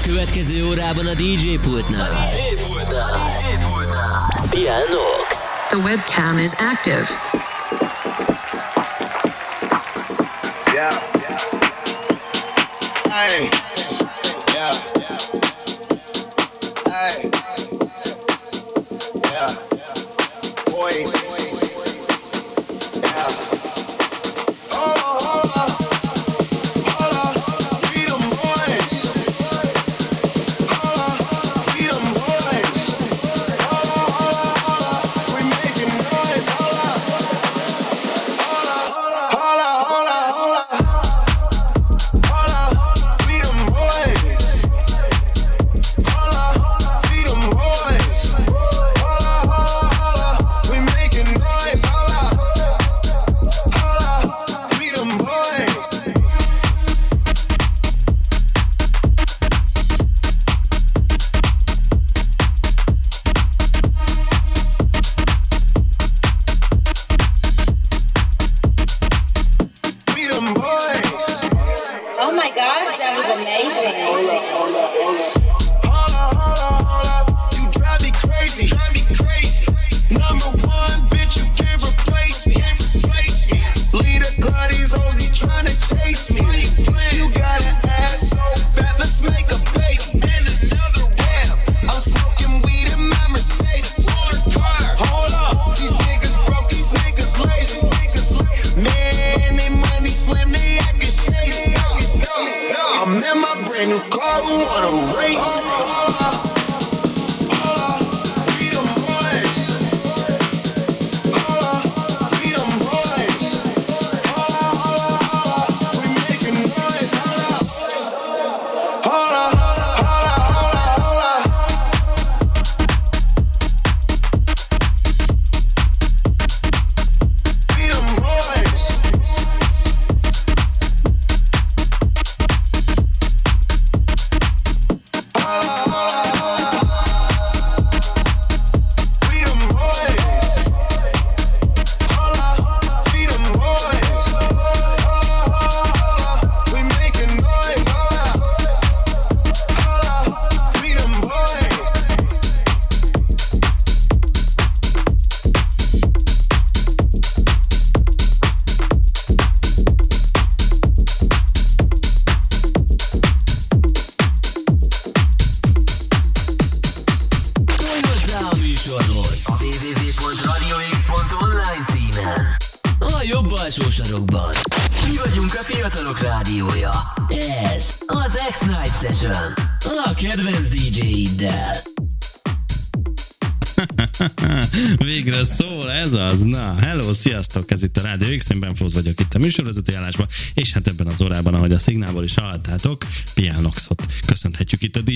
következő órában a DJ pultnál. DJ pultnál. DJ pultnál. Nox. The webcam is active. Yeah. Hey.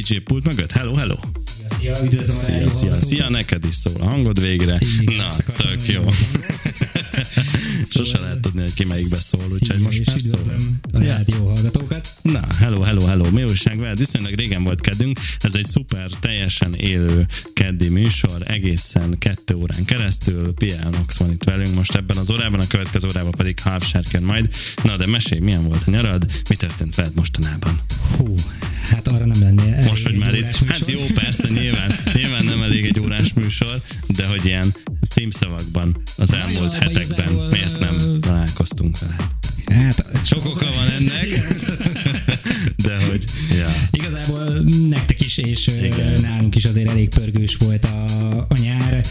DJ pult mögött. Hello, hello. Szia, Szia, szia, hallgatókat. szia, neked is szól a hangod végre. Igen, Na, tök jó. mondani. Sose lehet tudni, hogy ki melyikbe szól, úgyhogy Szia, most már szól. a rádió hallgatókat. Na, hello, hello, hello, mi újság veled? Viszonylag régen volt keddünk, ez egy szuper, teljesen élő keddi műsor, egészen kettő órán keresztül, P.L. Nox van itt velünk most ebben az órában, a következő órában pedig Half Sharken majd. Na, de mesélj, milyen volt a nyarad, mi történt veled mostanában? Hú, hát arra nem lennél Most, hogy már itt, műsor. hát jó, persze, nyilván, nyilván nem elég egy órás műsor, de hogy ilyen címszavakban az elmúlt abban hetekben miért nem találkoztunk vele? Hát, Sok oka van ennek, de hogy, ja. Igazából nektek is, és Igen. nálunk is azért elég pörgős volt a, a nyár.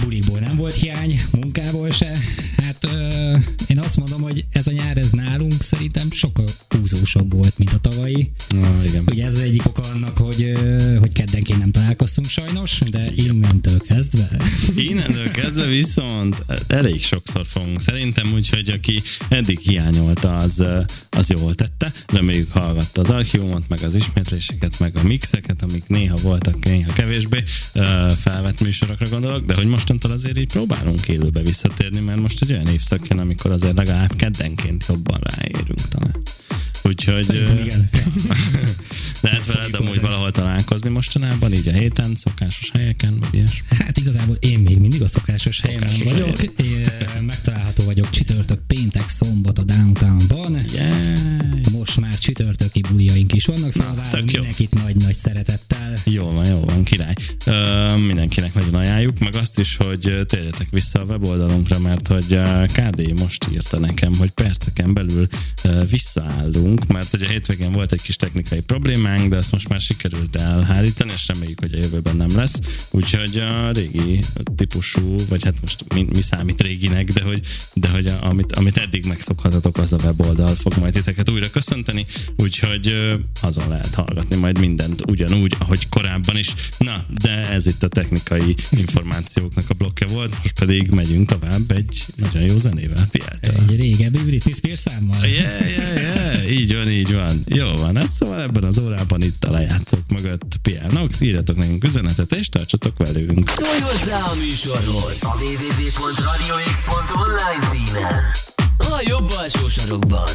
Buliból nem volt hiány, munkából se. Hát ö, én azt mondom, hogy ez a nyár, ez nálunk szerintem sokkal húzósabb volt, mint a tavalyi. Na, igen. Ugye ez az egyik oka annak, hogy, ö, hogy keddenként nem találkoztunk sajnos, de innentől kezdve. Innentől kezdve viszont elég sokszor fogunk. Szerintem úgy, hogy aki eddig hiányolta, az, az jól tette. Reméljük hallgatta az archívumot, meg az ismétléseket, meg a mixeket, amik néha voltak, néha kevésbé felvett műsorokra gondolok, de hogy mostantól azért így próbálunk élőbe visszatérni, mert most egy olyan évszak jön, amikor azért legalább keddenként jobban ráérünk talán. Úgyhogy... Szerintem. Lehet veled amúgy valahol találkozni mostanában, így a héten, szokásos helyeken, vagy ilyesmi? Hát igazából én még mindig a szokásos, helyen Szokásos vagyok. Én, eh, megtalálható vagyok csütörtök, péntek, szombat a downtownban. Yeah. Csütörtöki buliaink is vannak, szóval Na, jó. mindenkit nagy-nagy szeretettel. Jó van, jó van, király. Ö, mindenkinek nagyon ajánljuk, meg azt is, hogy térjetek vissza a weboldalunkra, mert hogy ö, KD most írta nekem, hogy perceken belül visszaállunk, mert ugye a hétvégén volt egy kis technikai problémánk, de ezt most már sikerült elhárítani, és reméljük, hogy a jövőben nem lesz. Úgyhogy a régi típusú, vagy hát most mi, mi számít réginek, de hogy, de hogy a, amit, amit eddig megszokhatatok, az a weboldal fog majd titeket újra köszönteni, úgyhogy azon lehet hallgatni majd mindent ugyanúgy, ahogy korábban is. Na, de ez itt a technikai információknak a blokkja volt, most pedig megyünk tovább egy nagyon jó zenével, Piáltal. Egy régebbi Britney Spears számmal. Yeah, yeah, yeah. Így van, így van. Jó van, ez szóval ebben az órában itt a lejátszók mögött Pierre Nox, írjatok nekünk üzenetet, és tartsatok velünk. Szólj hozzá a műsorhoz a www.radiox.online címen. A jobb alsó sarokban.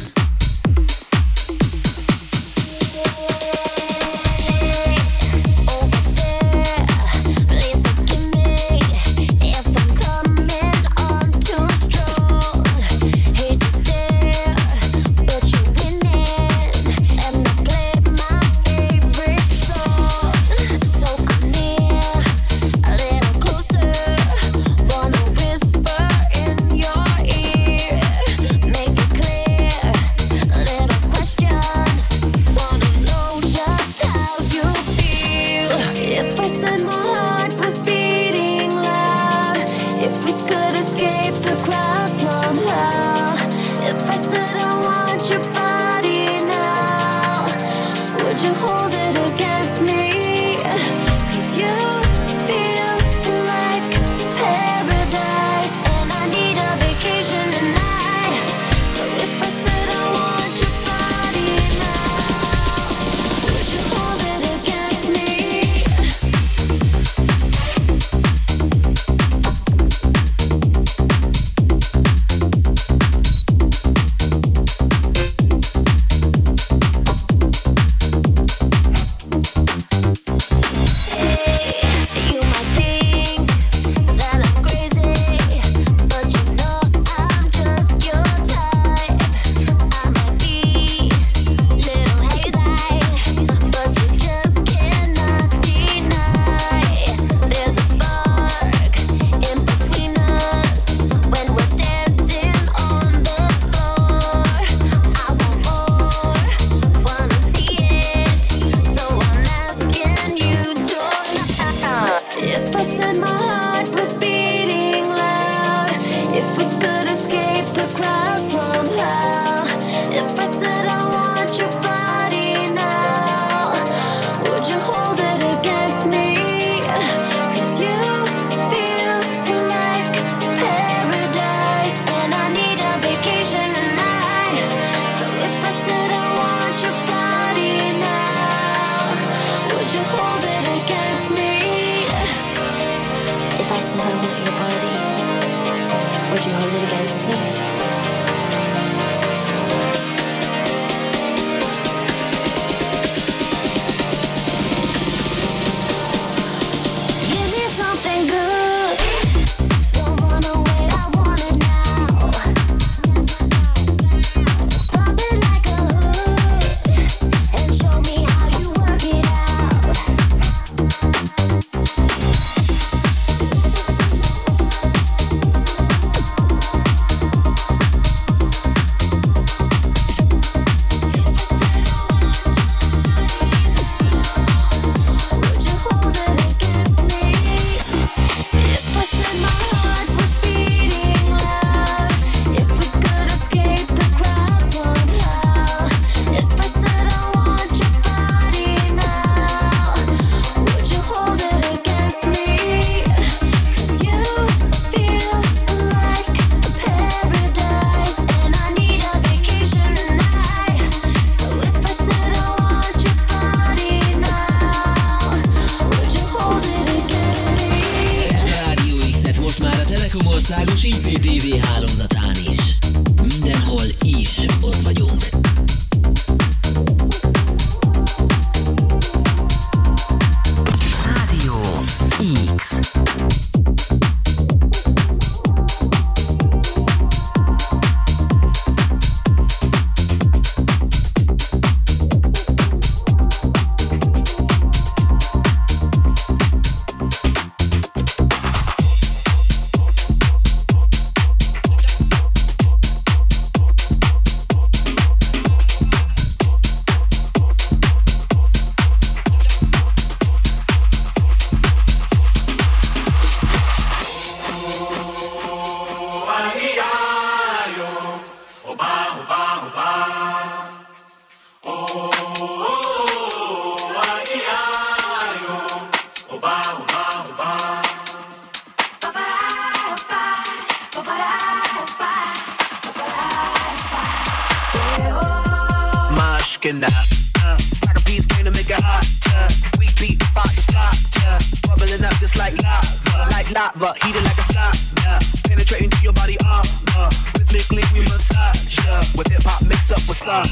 Uh,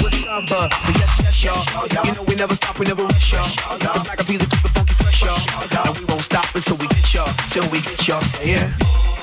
what's up? Uh, so yes, yes, y'all. You know we never stop, we never rush, y'all. The black of keep it funky fresh, y'all. And we won't stop until we get y'all, till we get y'all. Say it.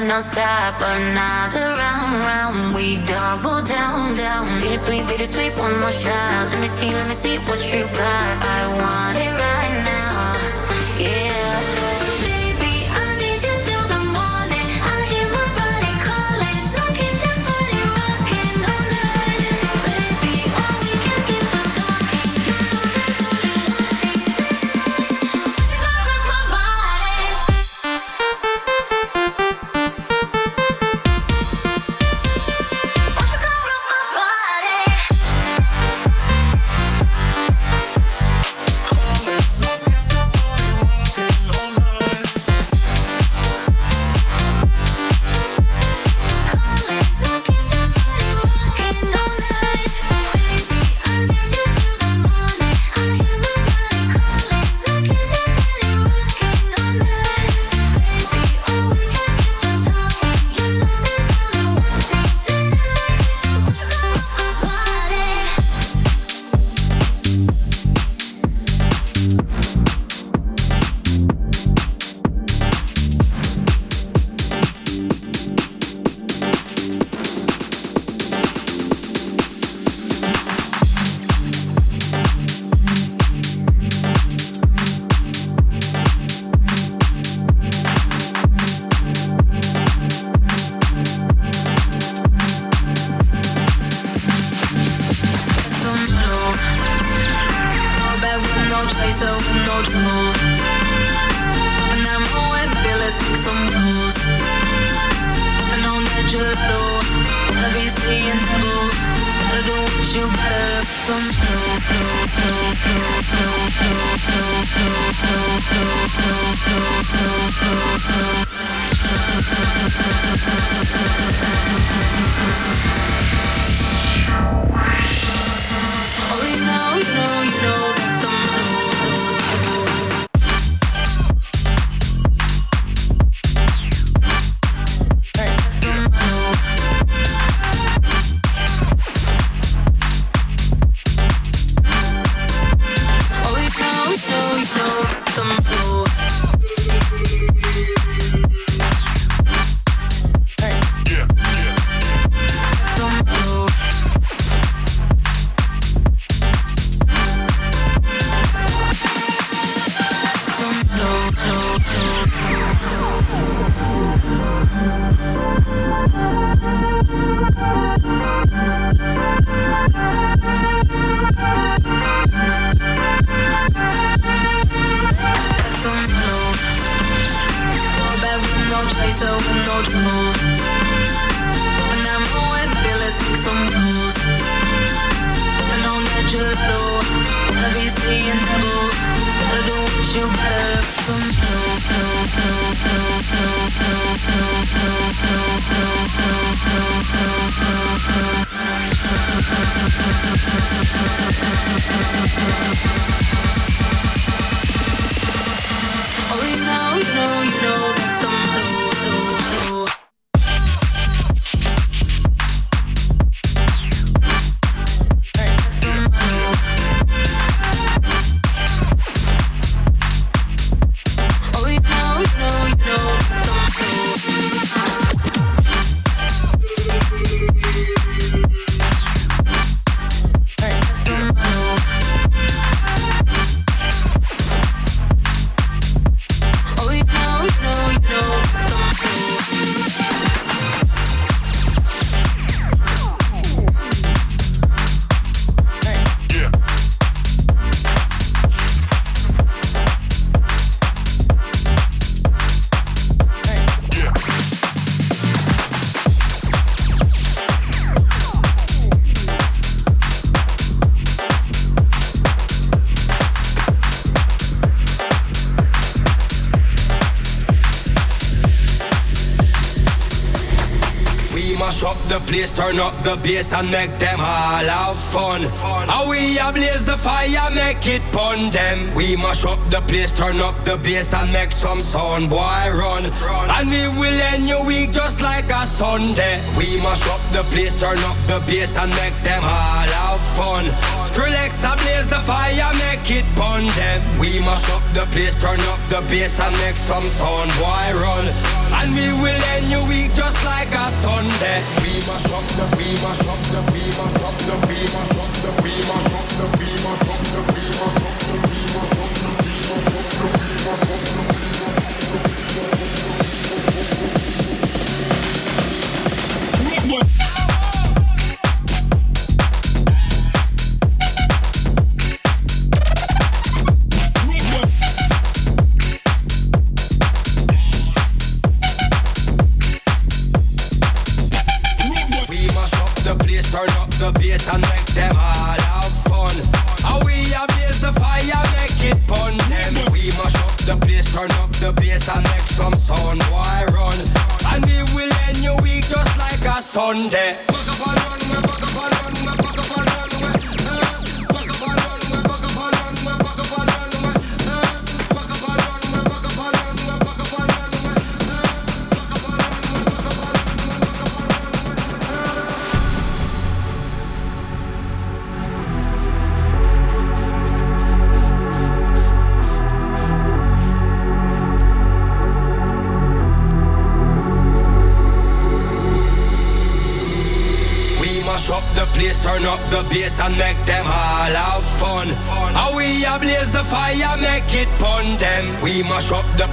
No, no stop. Another round, round. We double down, down. Bittersweet, bittersweet, one more shot. Let me see, let me see what you got. I want it right now. Oh, you know, you know, you know Turn up the bass and make them all have fun. How we ablaze the fire, make it pun them. We mash up the place, turn up the bass and make some sound, boy run. And we will end your week just like a Sunday. We mash up the place, turn up the bass and make them all have fun. Skrillex ablaze the fire, make it we mash up the place, turn up the bass and make some sound, boy run. And we will end your week just like a Sunday. We mash up the, we mash up the, we mash up the, we mash up the, we mash up the, we mash up the.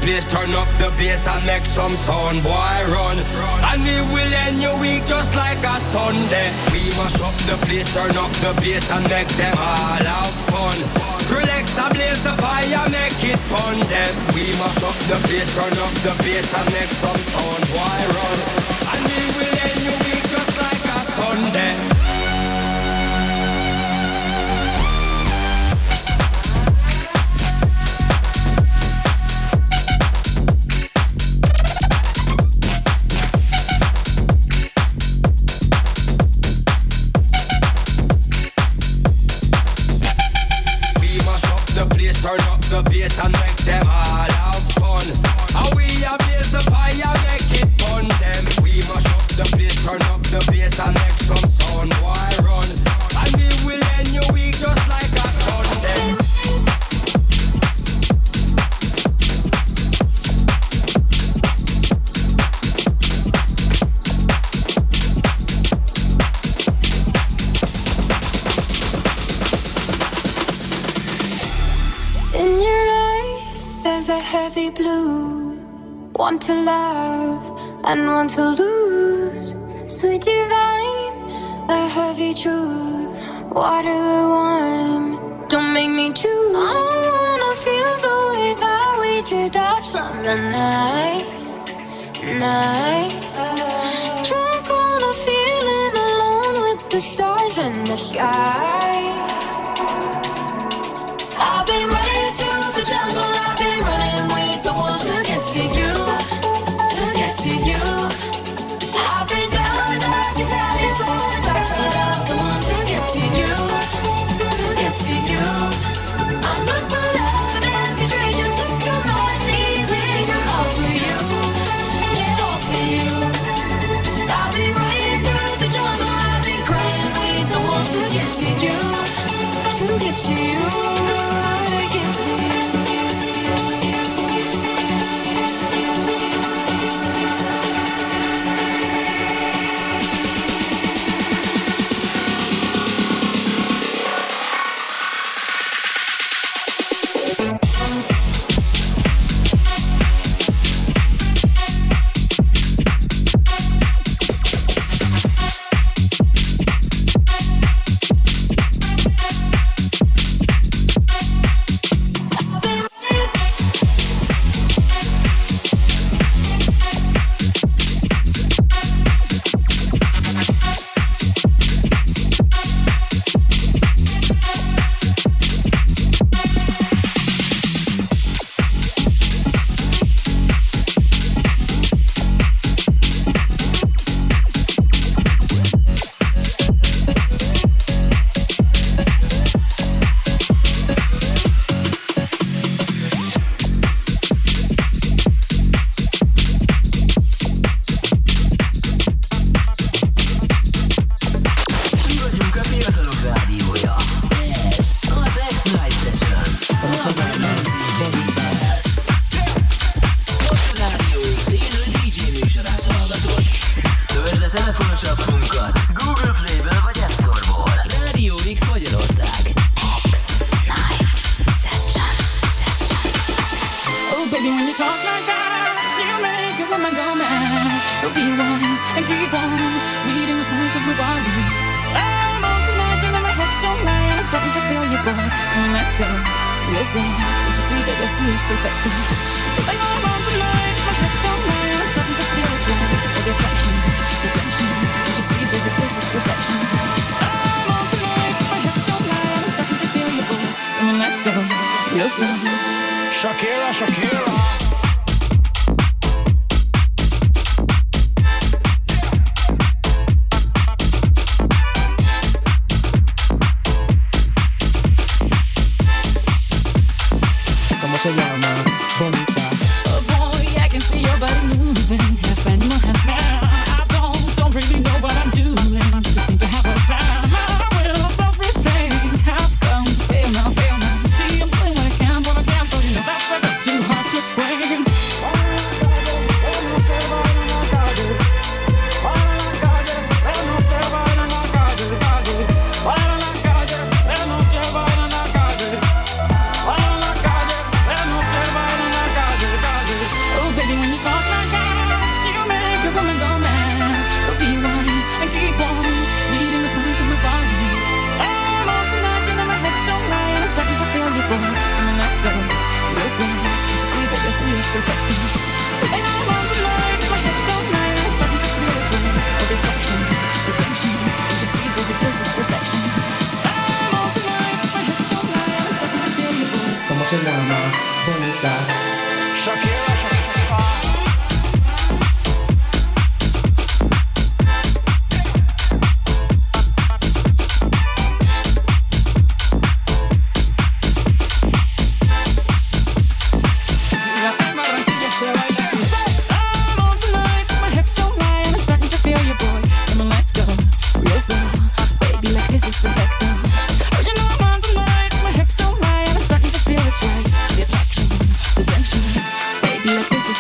place, turn up the bass and make some sound, boy, run. And we will end your week just like a Sunday. We must up the place, turn up the bass and make them all have fun. Skrillex I blaze the fire, make it fun them. We must up the place, turn up the bass and make some sound, boy, run. And we. Shakira, Shakira.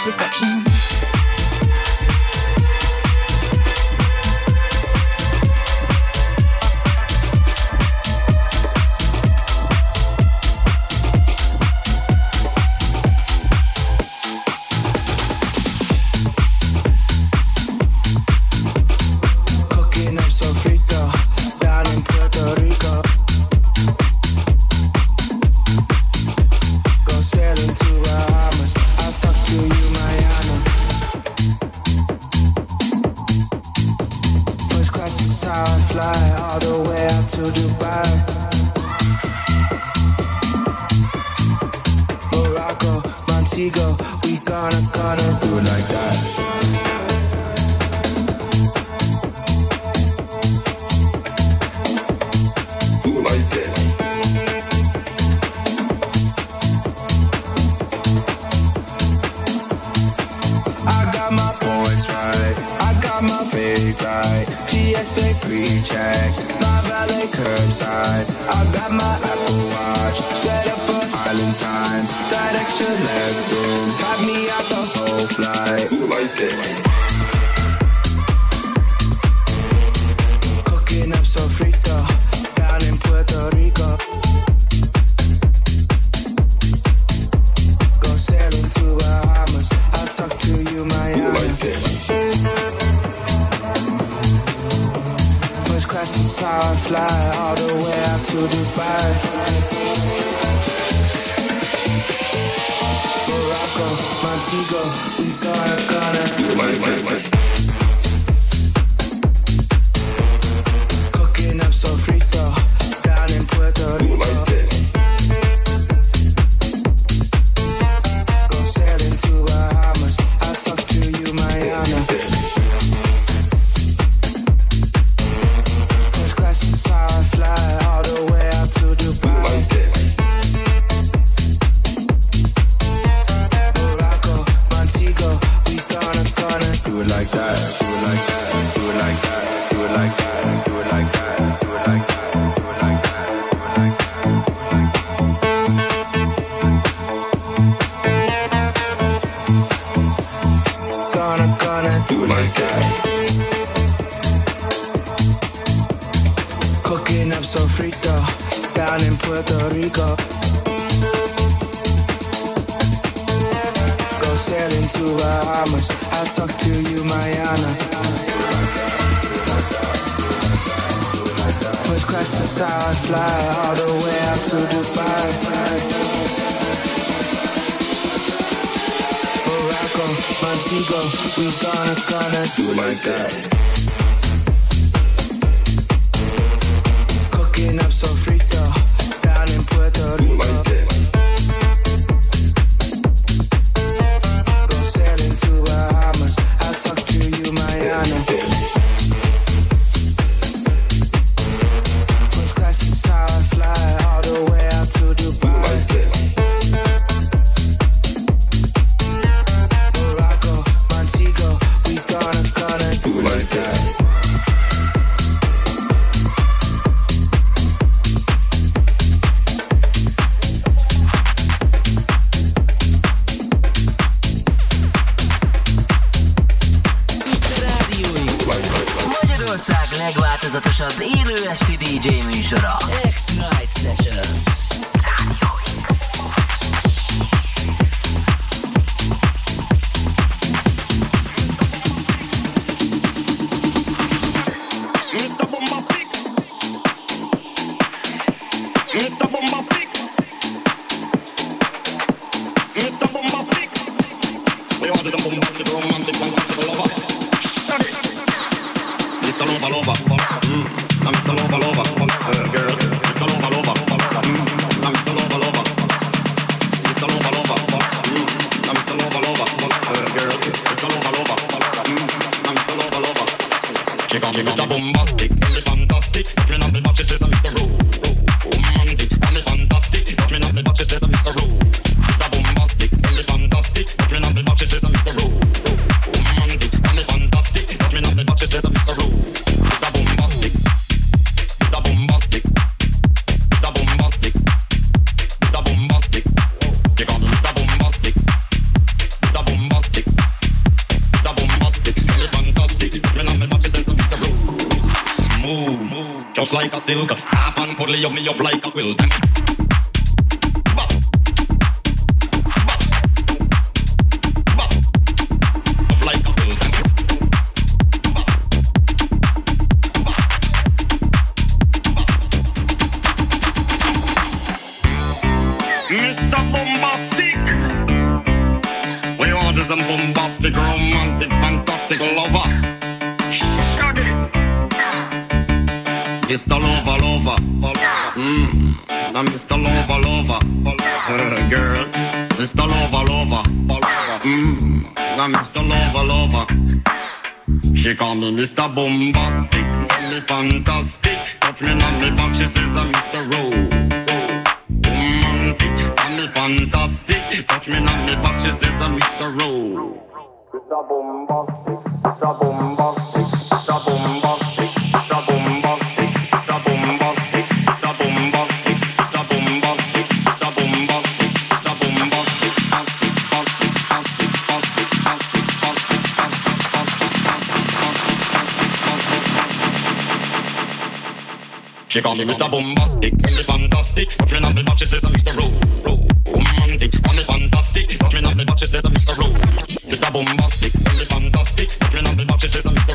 Perfection. legváltozatosabb élő esti DJ műsora. ซิลกับสาพังพลยมนิยมไล่ Mr. Lover, lover, mmm, I'm Mr. Lover, lover, uh, girl, Mr. Lover, lover, mmm, I'm Mr. Lover, lover. She call me Mr. Bombastic, tell me fantastic. Touch me on me back, she says I'm Mr. Rowe. Romantic, call me fantastic. Touch me on me back, she says I'm Mr. Rowe. Mr. Bombastic, Mr. Bombastic. She call me Mr. Bombastic, tell me fantastic. Watch me I'm the she says I'm Mr. Row. Romantic, call me fantastic. Watch me I'm the she says I'm Mr. Row. Mr. Bombastic, tell me fantastic. Watch me I'm the she says I'm Mr.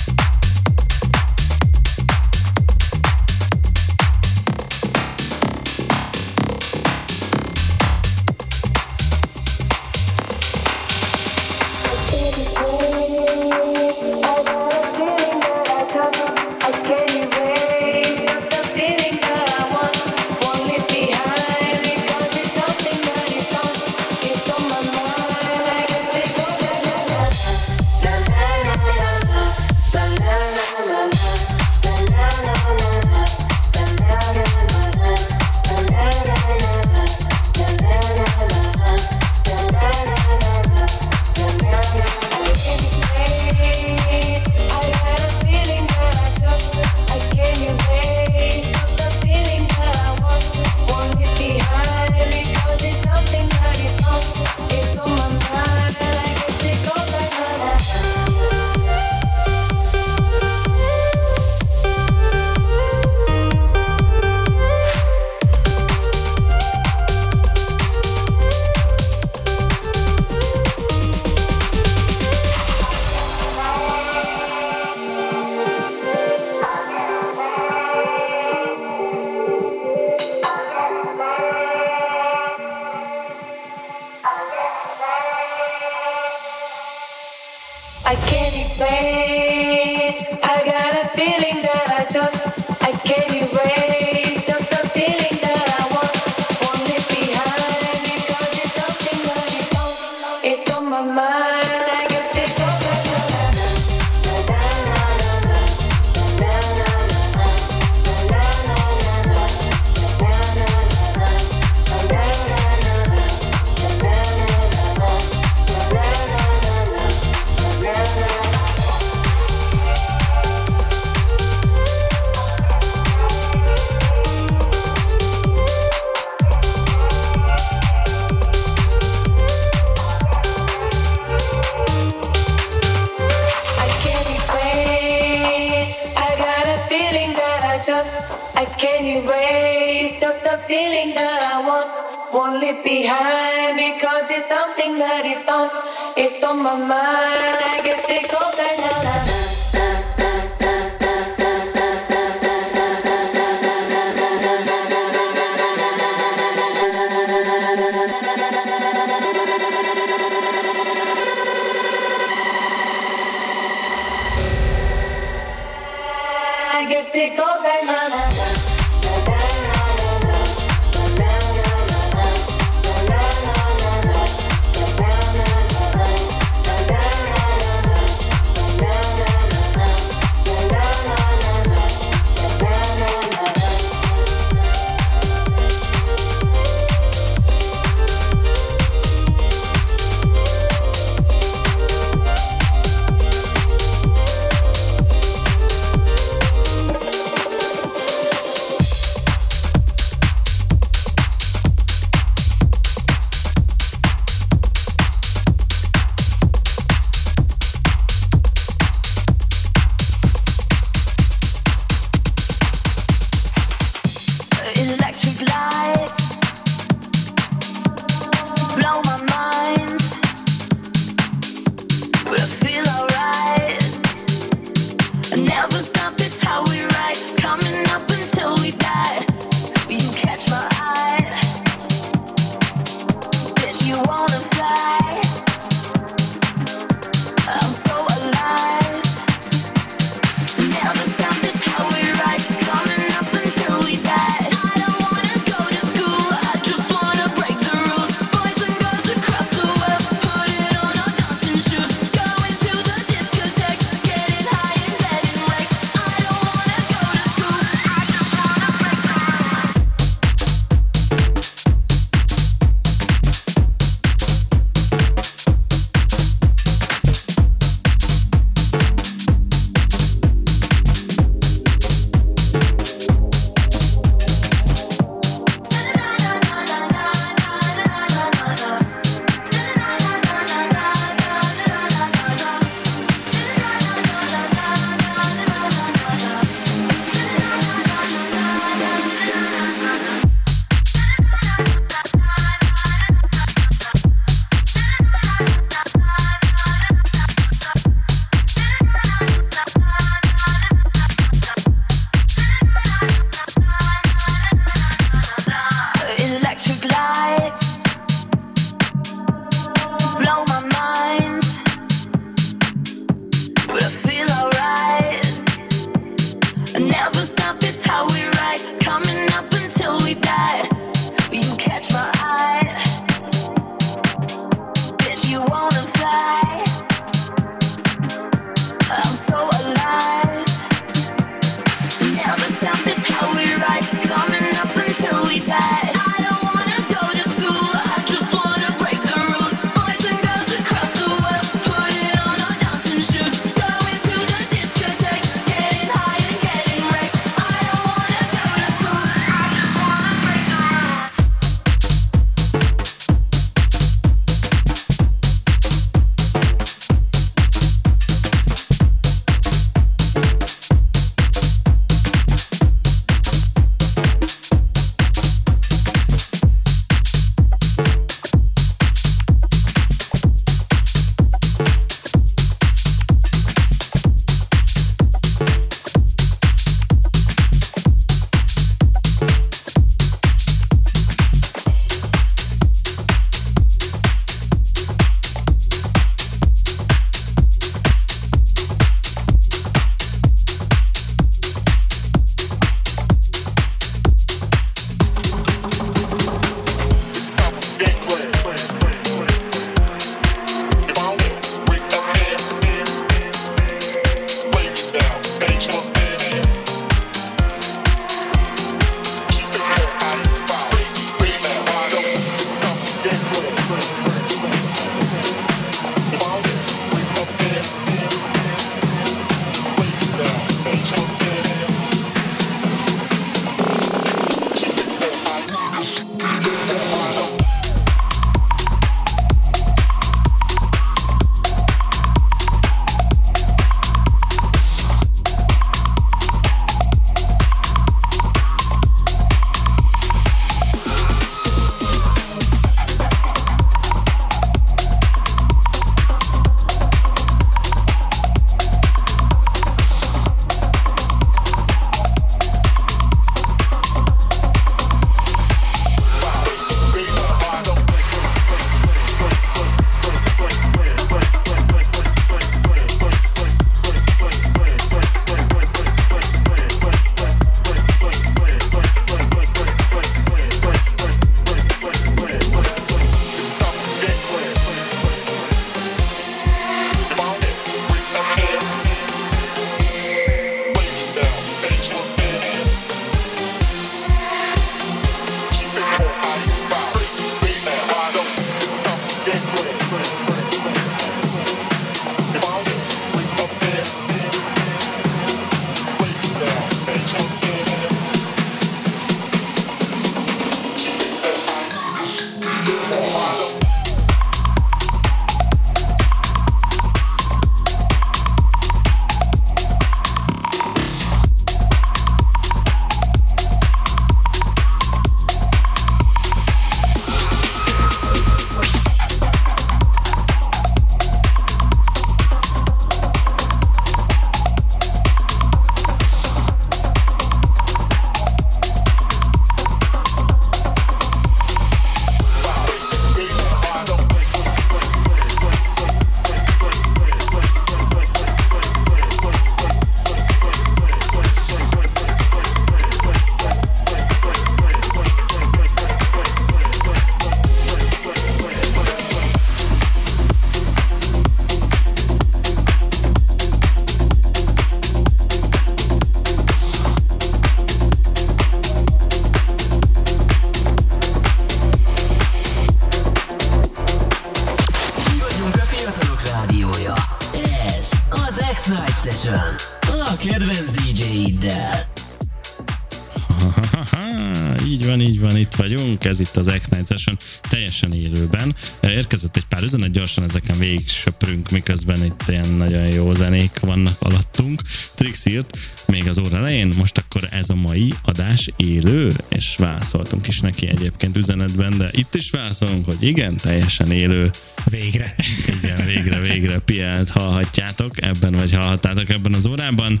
gyorsan ezeken végig söprünk, miközben itt ilyen nagyon jó zenék vannak alattunk. Trix írt, még az óra elején, most ez a mai adás élő, és válaszoltunk is neki egyébként üzenetben, de itt is válaszolunk, hogy igen, teljesen élő. Végre. Igen, végre, végre Pielt hallhatjátok ebben, vagy hallhattátok ebben az órában.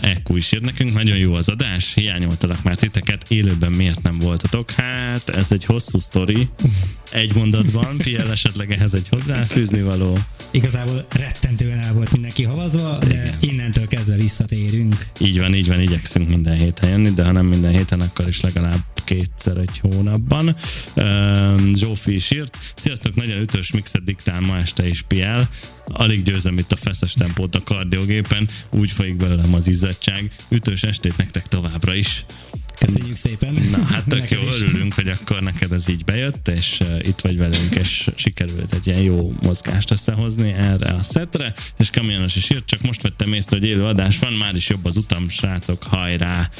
Ekku is ír nekünk, nagyon jó az adás, hiányoltalak már titeket, élőben miért nem voltatok? Hát, ez egy hosszú sztori, egy mondatban, Piel esetleg ehhez egy hozzáfűzni való. Igazából rettentően el volt mindenki havazva, de innentől kezdve visszatérünk. Így van, így van, igyekszünk minden héten jönni, de ha nem minden héten, akkor is legalább kétszer egy hónapban. Uh, Zsófi is írt. Sziasztok, nagyon ütős mixet diktál ma este is Piel. Alig győzem itt a feszes tempót a kardiogépen, úgy folyik belőlem az izzadság. Ütős estét nektek továbbra is. Köszönjük szépen. Na hát tök jó, is. örülünk, hogy akkor neked ez így bejött, és uh, itt vagy velünk, és sikerült egy ilyen jó mozgást összehozni erre a szetre, és kamionos is írt, csak most vettem észre, hogy élő adás van, már is jobb az utam, srácok, hajrá!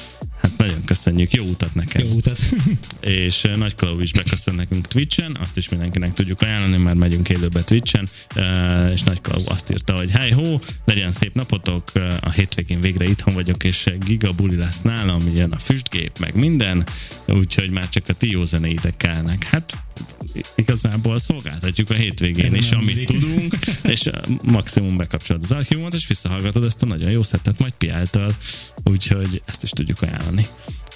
Hát nagyon köszönjük, jó utat neked! Jó utat! és uh, Nagy Klau is beköszön nekünk Twitchen, azt is mindenkinek tudjuk ajánlani, mert megyünk élőbe Twitchen, uh, és Nagy Klau azt írta, hogy hely hó, legyen szép napotok, a hétvégén végre itthon vagyok, és gigabuli lesz nálam, jön a füstgép, meg minden, úgyhogy már csak a ti jó zenéitek kellnek. Hát igazából szolgáltatjuk a hétvégén Ez is, amit mindig. tudunk, és maximum bekapcsolod az archívumot, és visszahallgatod ezt a nagyon jó szettet majd Piáltal, úgyhogy ezt is tudjuk ajánlani.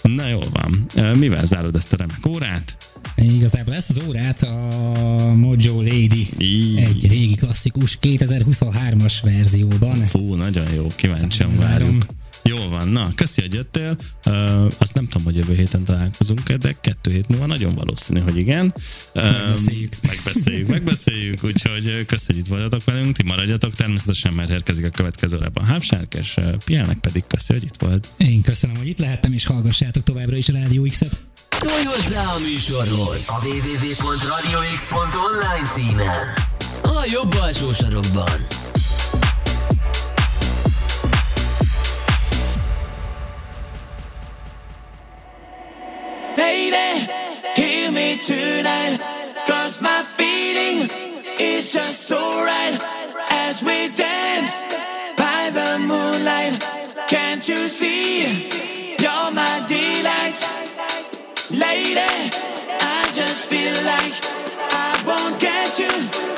Na jól van. Mivel zárod ezt a remek órát? Igazából ezt az órát a Mojo Lady Így. egy régi klasszikus 2023-as verzióban. Fú, nagyon jó, kíváncsian Zárom. Jól van, na, köszi, hogy jöttél. Uh, azt nem tudom, hogy jövő héten találkozunk de kettő hét múlva nagyon valószínű, hogy igen. Uh, Megbeszéljük. Megbeszéljük, megbeszéljük, úgyhogy köszi, hogy itt voltatok velünk, ti maradjatok természetesen, mert érkezik a következő órában a Hávsárk, és uh, Pielnek pedig köszi, hogy itt volt. Én köszönöm, hogy itt lehettem, és hallgassátok továbbra is a Rádió X-et. Szólj hozzá a műsorhoz a www.radiox.online címen. A jobb alsó sarokban. Lady, hear me tonight. Cause my feeling is just so right as we dance by the moonlight. Can't you see? You're my delight. Lady, I just feel like I won't get you